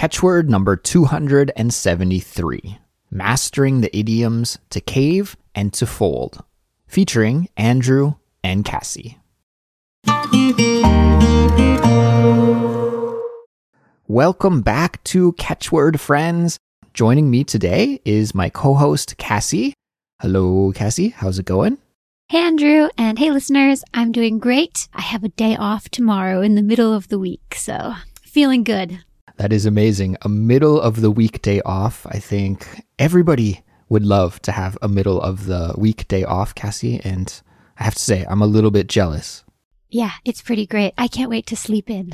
Catch Word number 273 Mastering the Idioms to Cave and to Fold, featuring Andrew and Kassy. Welcome back to Catch Word Friends. Joining me today is my co host, Kassy. Hello, Kassy. How's it going? Hey, Andrew, and hey, listeners. I'm doing great. I have a day off tomorrow in the middle of the week, so feeling good. That is amazing. A middle of the week day off. I think everybody would love to have a middle of the week day off, Kassy. And I have to say, I'm a little bit jealous. Yeah, it's pretty great. I can't wait to sleep in.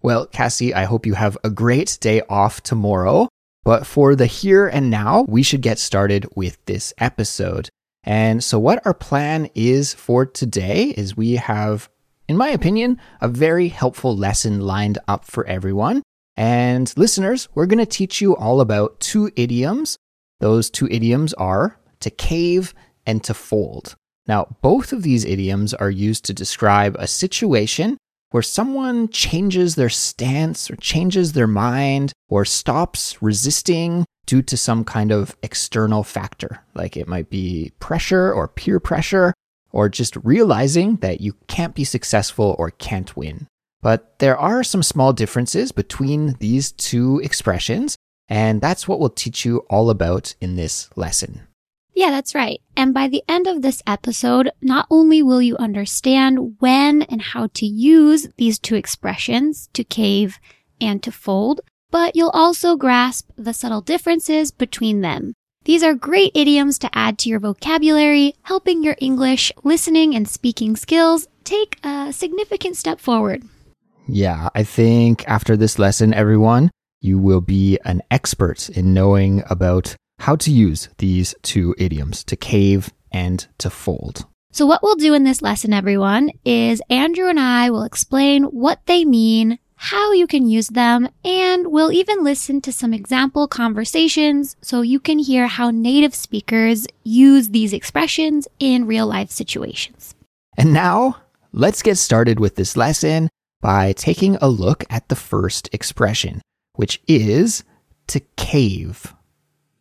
Well, Kassy, I hope you have a great day off tomorrow. But for the here and now, we should get started with this episode. And so, what our plan is for today is we have, in my opinion, a very helpful lesson lined up for everyone. And listeners, we're going to teach you all about two idioms. Those two idioms are to cave and to fold. Now, both of these idioms are used to describe a situation where someone changes their stance or changes their mind or stops resisting due to some kind of external factor. Like it might be pressure or peer pressure, or just realizing that you can't be successful or can't win. But there are some small differences between these two expressions, and that's what we'll teach you all about in this lesson. Yeah, that's right. And by the end of this episode, not only will you understand when and how to use these two expressions, to cave and to fold, but you'll also grasp the subtle differences between them. These are great idioms to add to your vocabulary, helping your English listening and speaking skills take a significant step forward. Yeah, I think after this lesson, everyone, you will be an expert in knowing about how to use these two idioms to cave and to fold. So, what we'll do in this lesson, everyone, is Andrew and I will explain what they mean, how you can use them, and we'll even listen to some example conversations so you can hear how native speakers use these expressions in real life situations. And now, let's get started with this lesson by taking a look at the first expression, which is to cave.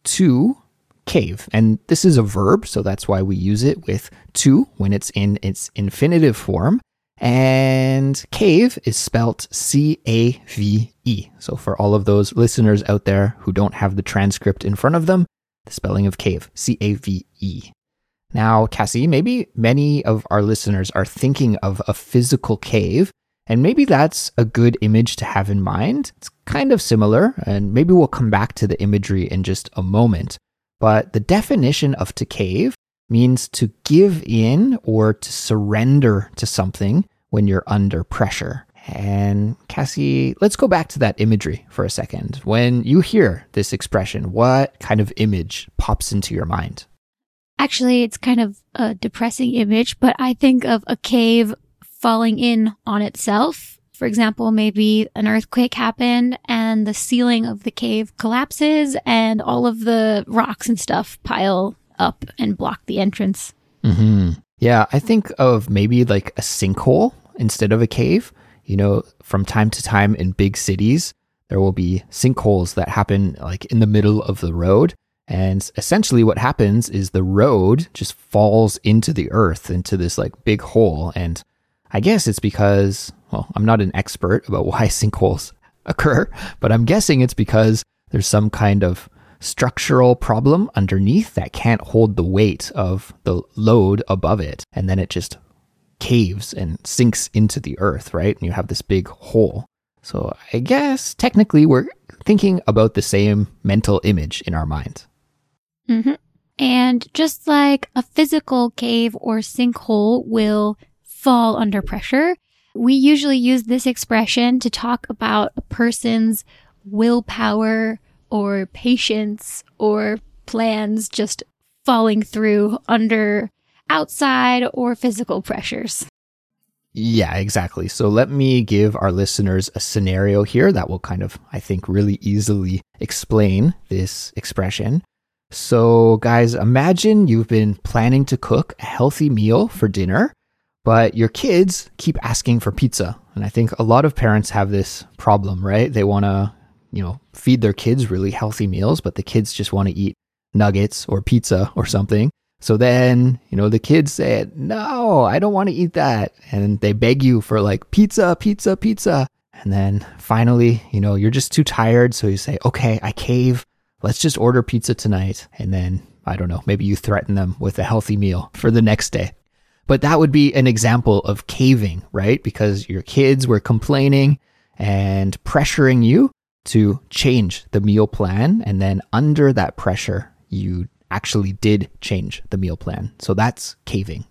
To cave. And this is a verb, so that's why we use it with to when it's in its infinitive form. And cave is spelt C A V E. So for all of those listeners out there who don't have the transcript in front of them, the spelling of cave, C A V E. Now, Kassy, maybe many of our listeners are thinking of a physical cave, and maybe that's a good image to have in mind. It's kind of similar, and maybe we'll come back to the imagery in just a moment. But the definition of to cave means to give in or to surrender to something when you're under pressure. And Kassy, let's go back to that imagery for a second. When you hear this expression, what kind of image pops into your mind? Actually, it's kind of a depressing image, but I think of a cave falling in on itself. For example, maybe an earthquake happened and the ceiling of the cave collapses and all of the rocks and stuff pile up and block the entrance. Mm-hmm. Yeah, I think of maybe like a sinkhole instead of a cave. You know, from time to time in big cities, there will be sinkholes that happen like in the middle of the road. And essentially, what happens is the road just falls into the earth, into this like big hole. And I guess it's because, well, I'm not an expert about why sinkholes occur, but I'm guessing it's because there's some kind of structural problem underneath that can't hold the weight of the load above it. And then it just caves and sinks into the earth, right? And you have this big hole. So I guess technically we're thinking about the same mental image in our minds. Mm-hmm. And just like a physical cave or sinkhole will fall under pressure, we usually use this expression to talk about a person's willpower or patience or plans just falling through under outside or physical pressures. Yeah, exactly. So let me give our listeners a scenario here that will kind of, I think, really easily explain this expression. So, guys, imagine you've been planning to cook a healthy meal for dinner, but your kids keep asking for pizza. And I think a lot of parents have this problem, right? They want to you know, feed their kids really healthy meals, but the kids just want to eat nuggets or pizza or something. So then, you know, the kids say, No, I don't want to eat that. And they beg you for like pizza, pizza, pizza. And then finally, you know, you're just too tired. So you say, Okay, I cave. Let's just order pizza tonight. And then, I don't know, maybe you threaten them with a healthy meal for the next day. But that would be an example of caving, right? Because your kids were complaining and pressuring you to change the meal plan. And then under that pressure, you actually did change the meal plan. So that's caving.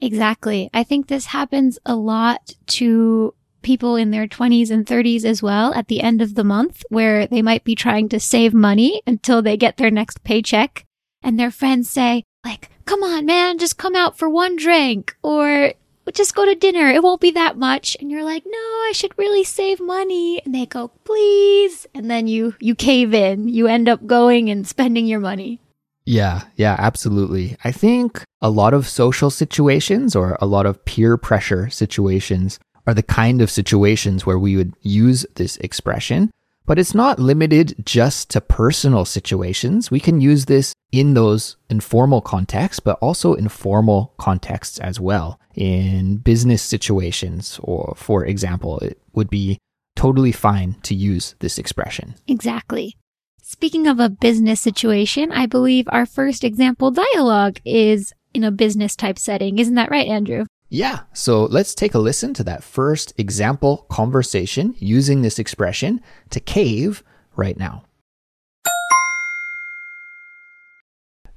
Exactly. I think this happens a lot to people in their 20s and 30s as well at the end of the month, where they might be trying to save money until they get their next paycheck. And their friends say, like, come on, man, just come out for one drink or just go to dinner. It won't be that much. And you're like, no, I should really save money. And they go, please. And then you, you cave in. You end up going and spending your money. Yeah, yeah, absolutely. I think a lot of social situations or a lot of peer pressure situations are the kind of situations where we would use this expression. But it's not limited just to personal situations. We can use this in those informal contexts, but also in formal contexts as well. In business situations, or for example, it would be totally fine to use this expression. Exactly. Speaking of a business situation, I believe our first example dialogue is in a business type setting. Isn't that right, Andrew? Yeah, so let's take a listen to that first example conversation using this expression to cave right now.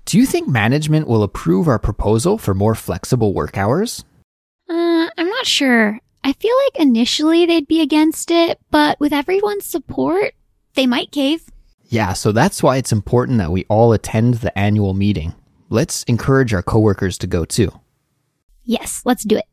Do you think management will approve our proposal for more flexible work hours? Uh, I'm not sure. I feel like initially they'd be against it, but with everyone's support, they might cave. Yeah, so that's why it's important that we all attend the annual meeting. Let's encourage our coworkers to go too. Yes, let's do it.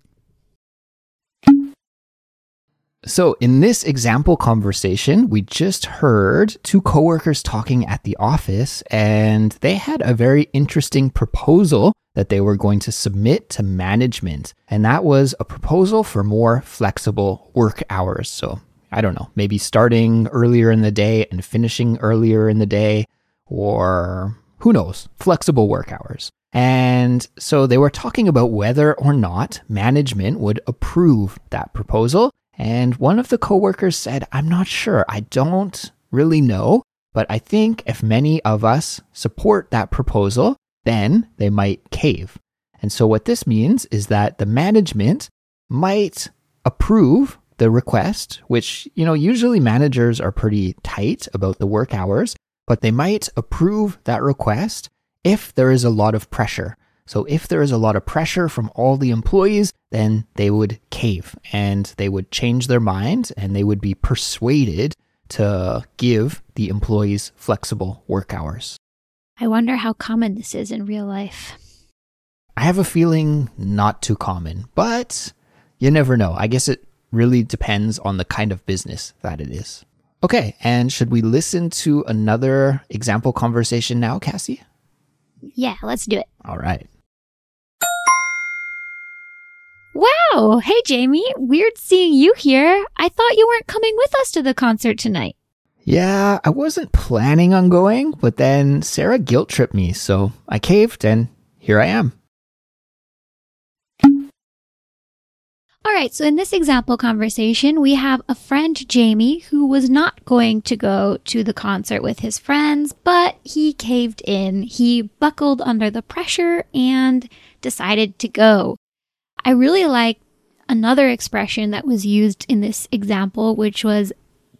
So, in this example conversation, we just heard two coworkers talking at the office, and they had a very interesting proposal that they were going to submit to management. And that was a proposal for more flexible work hours. So, I don't know, maybe starting earlier in the day and finishing earlier in the day, or who knows, flexible work hours. And so they were talking about whether or not management would approve that proposal. And one of the coworkers said, I'm not sure. I don't really know, but I think if many of us support that proposal, then they might cave. And so what this means is that the management might approve the request, which, you know, usually managers are pretty tight about the work hours, but they might approve that request if there is a lot of pressure. So if there is a lot of pressure from all the employees, then they would cave and they would change their mind and they would be persuaded to give the employees flexible work hours. I wonder how common this is in real life. I have a feeling not too common, but you never know. I guess it really depends on the kind of business that it is. Okay, and should we listen to another example conversation now, Kassy? Yeah, let's do it. All right. Wow. Hey, Jamie. Weird seeing you here. I thought you weren't coming with us to the concert tonight. Yeah, I wasn't planning on going, but then Sarah guilt tripped me, so I caved and here I am. Right, so in this example conversation, we have a friend, Jamie, who was not going to go to the concert with his friends, but he caved in. He buckled under the pressure and decided to go. I really like another expression that was used in this example, which was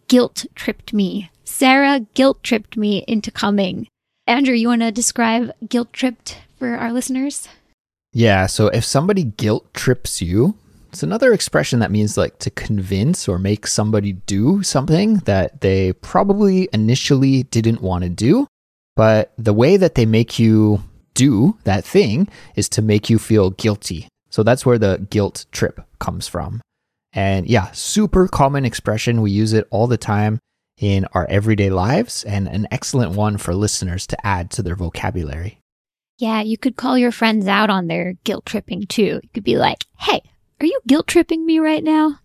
guilt tripped me. Sarah guilt tripped me into coming. Andrew, you want to describe guilt tripped for our listeners? Yeah, so if somebody guilt trips you, it's another expression that means like to convince or make somebody do something that they probably initially didn't want to do. But the way that they make you do that thing is to make you feel guilty. So that's where the guilt trip comes from. And yeah, super common expression. We use it all the time in our everyday lives and an excellent one for listeners to add to their vocabulary. Yeah, you could call your friends out on their guilt tripping too. You could be like, hey, are you guilt tripping me right now?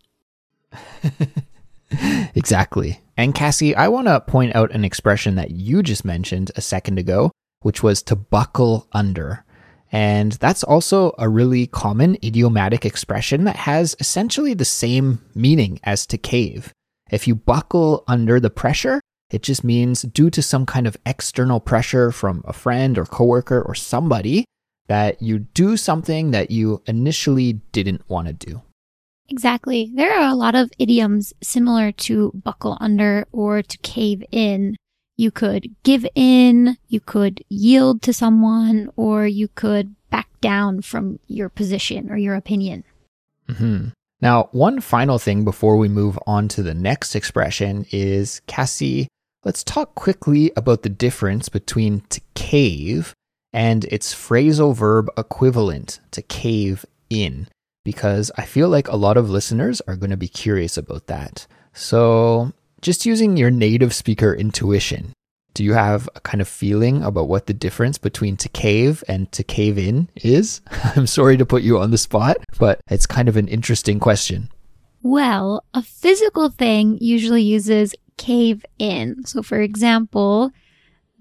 exactly. And Kassy, I want to point out an expression that you just mentioned a second ago, which was to buckle under. And that's also a really common idiomatic expression that has essentially the same meaning as to cave. If you buckle under the pressure, it just means due to some kind of external pressure from a friend or coworker or somebody that you do something that you initially didn't want to do. Exactly. There are a lot of idioms similar to buckle under or to cave in. You could give in, you could yield to someone, or you could back down from your position or your opinion. Mm-hmm. Now, one final thing before we move on to the next expression is Kassy, let's talk quickly about the difference between to cave and its phrasal verb equivalent to cave in because I feel like a lot of listeners are going to be curious about that. So, just using your native speaker intuition, do you have a kind of feeling about what the difference between to cave and to cave in is? I'm sorry to put you on the spot, but it's kind of an interesting question. Well, a physical thing usually uses cave in. So, for example,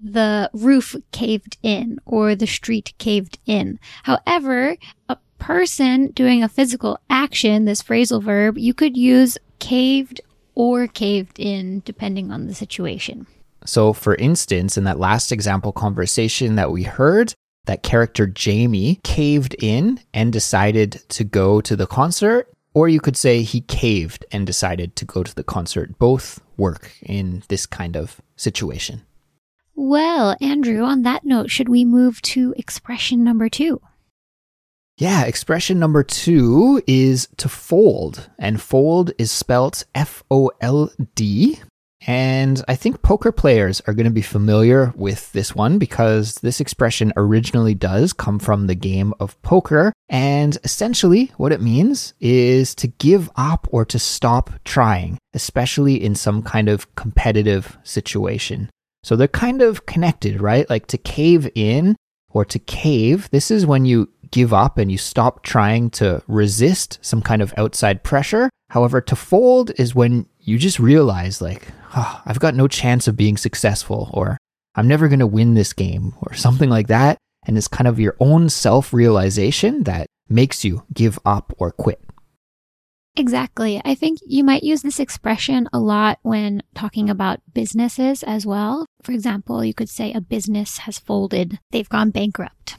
the roof caved in or the street caved in. However, a person doing a physical action, this phrasal verb, you could use caved or caved in depending on the situation. So, for instance, in that last example conversation that we heard, that character Jamie caved in and decided to go to the concert. Or you could say he caved and decided to go to the concert. Both work in this kind of situation. Well, Andrew, on that note, should we move to expression number two? Yeah, expression number two is to fold, and fold is spelt F O L D. And I think poker players are going to be familiar with this one because this expression originally does come from the game of poker. And essentially, what it means is to give up or to stop trying, especially in some kind of competitive situation. So they're kind of connected, right? Like to cave in or to cave, this is when you give up and you stop trying to resist some kind of outside pressure. However, to fold is when you just realize, like, oh, I've got no chance of being successful, or I'm never going to win this game, or something like that. And it's kind of your own self realization that makes you give up or quit. Exactly. I think you might use this expression a lot when talking about businesses as well. For example, you could say a business has folded, they've gone bankrupt.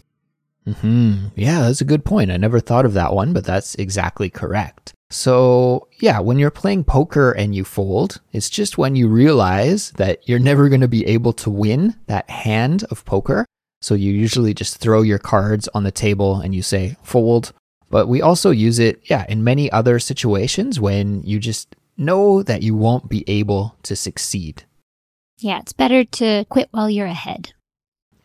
Hmm. Yeah, that's a good point. I never thought of that one, but that's exactly correct. So, yeah, when you're playing poker and you fold, it's just when you realize that you're never going to be able to win that hand of poker. So you usually just throw your cards on the table and you say fold. But we also use it, yeah, in many other situations when you just know that you won't be able to succeed. Yeah, it's better to quit while you're ahead.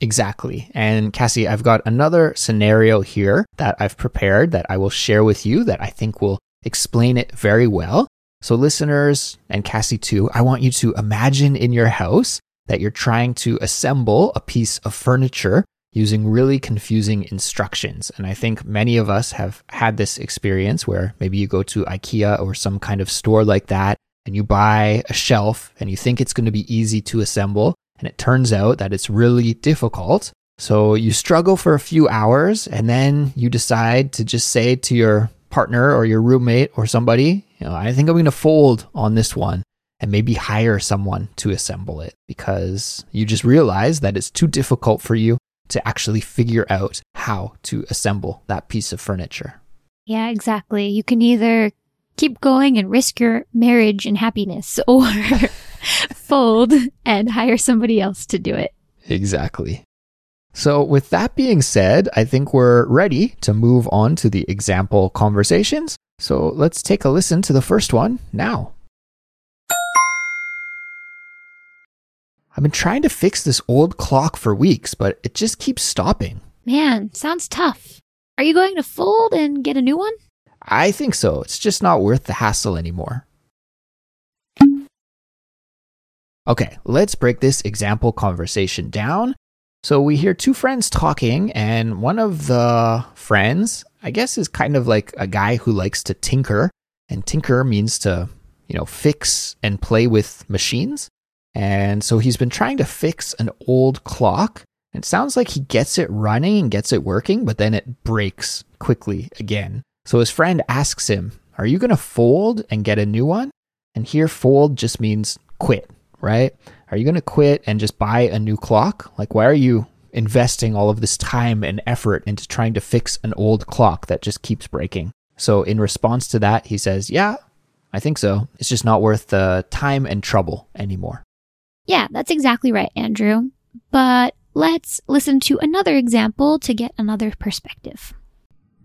Exactly. And Kassy, I've got another scenario here that I've prepared that I will share with you that I think will explain it very well. So, listeners and Kassy too, I want you to imagine in your house that you're trying to assemble a piece of furniture using really confusing instructions. And I think many of us have had this experience where maybe you go to IKEA or some kind of store like that and you buy a shelf and you think it's going to be easy to assemble and it turns out that it's really difficult. So you struggle for a few hours and then you decide to just say to your partner or your roommate or somebody, you know, I think I'm going to fold on this one and maybe hire someone to assemble it because you just realize that it's too difficult for you to actually figure out how to assemble that piece of furniture. Yeah, exactly. You can either keep going and risk your marriage and happiness or fold and hire somebody else to do it. Exactly. So, with that being said, I think we're ready to move on to the example conversations. So, let's take a listen to the first one now. I've been trying to fix this old clock for weeks, but it just keeps stopping. Man, sounds tough. Are you going to fold and get a new one? I think so. It's just not worth the hassle anymore. Okay, let's break this example conversation down. So we hear two friends talking, and one of the friends, I guess, is kind of like a guy who likes to tinker. And tinker means to you know, fix and play with machines. And so he's been trying to fix an old clock. It sounds like he gets it running and gets it working, but then it breaks quickly again. So his friend asks him, Are you going to fold and get a new one? And here, fold just means quit, right? Are you going to quit and just buy a new clock? Like, why are you investing all of this time and effort into trying to fix an old clock that just keeps breaking? So, in response to that, he says, Yeah, I think so. It's just not worth the time and trouble anymore. Yeah, that's exactly right, Andrew. But let's listen to another example to get another perspective.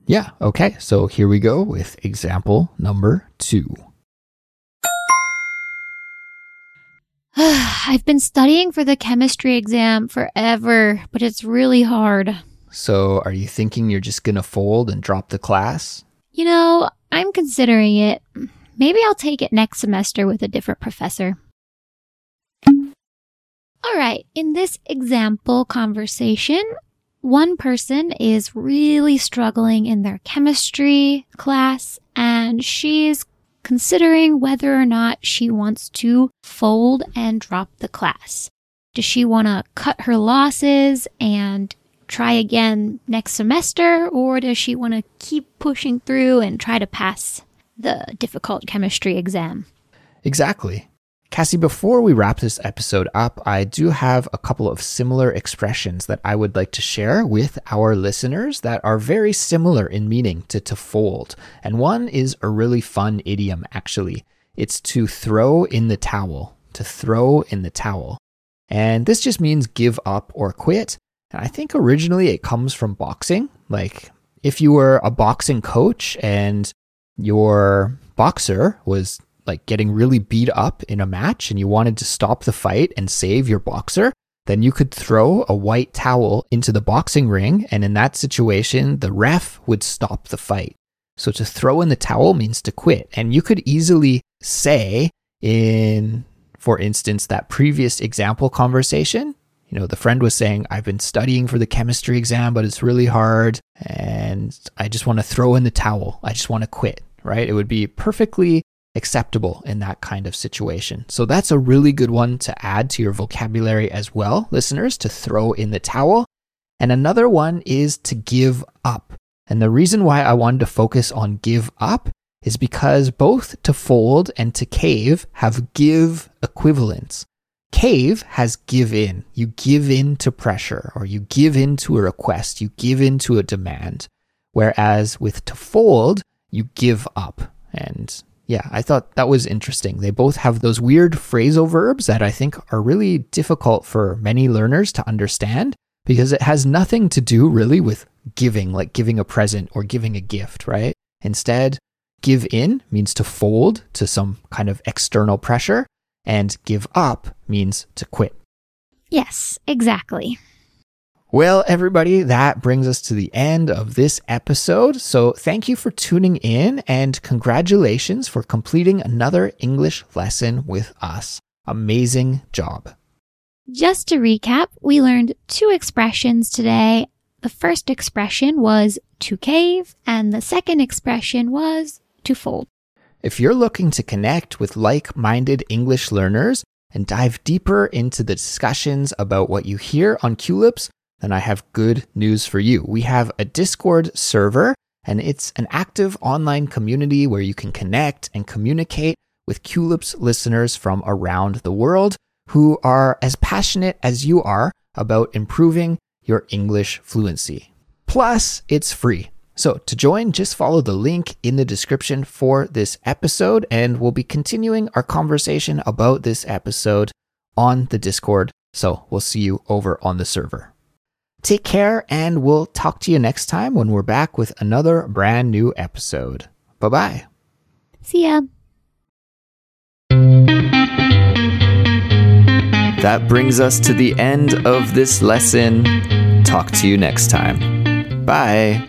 Yeah, okay. So here we go with example number two. I've been studying for the chemistry exam forever, but it's really hard. So, are you thinking you're just going to fold and drop the class? You know, I'm considering it. Maybe I'll take it next semester with a different professor. All right, in this example conversation, one person is really struggling in their chemistry class and she's considering whether or not she wants to fold and drop the class. Does she want to cut her losses and try again next semester, or does she want to keep pushing through and try to pass the difficult chemistry exam? Exactly. Kassy, before we wrap this episode up, I do have a couple of similar expressions that I would like to share with our listeners that are very similar in meaning to to fold. And one is a really fun idiom, actually. It's to throw in the towel, to throw in the towel. And this just means give up or quit. And I think originally it comes from boxing. Like if you were a boxing coach and your boxer was like getting really beat up in a match and you wanted to stop the fight and save your boxer, then you could throw a white towel into the boxing ring. And in that situation, the ref would stop the fight. So to throw in the towel means to quit. And you could easily say in, for instance, that previous example conversation, you know, the friend was saying, I've been studying for the chemistry exam, but it's really hard. And I just want to throw in the towel. I just want to quit, right? It would be perfectly acceptable in that kind of situation. So that's a really good one to add to your vocabulary as well, listeners, to throw in the towel. And another one is to give up. And the reason why I wanted to focus on give up is because both to fold and to cave have give equivalents. Cave has give in. You give in to pressure or you give in to a request. You give in to a demand. Whereas with to fold, you give up. And yeah, I thought that was interesting. They both have those weird phrasal verbs that I think are really difficult for many learners to understand because it has nothing to do really with giving, like giving a present or giving a gift, right? Instead, give in means to fold to some kind of external pressure, and give up means to quit. Yes, exactly. Well, everybody, that brings us to the end of this episode. So thank you for tuning in and congratulations for completing another English lesson with us. Amazing job. Just to recap, we learned two expressions today. The first expression was to cave, and the second expression was to fold. If you're looking to connect with like minded English learners and dive deeper into the discussions about what you hear on Culips, then I have good news for you. We have a Discord server, and it's an active online community where you can connect and communicate with Culips listeners from around the world who are as passionate as you are about improving your English fluency. Plus, it's free. So, to join, just follow the link in the description for this episode, and we'll be continuing our conversation about this episode on the Discord. So, we'll see you over on the server. Take care, and we'll talk to you next time when we're back with another brand new episode. Bye bye. See ya. That brings us to the end of this lesson. Talk to you next time. Bye.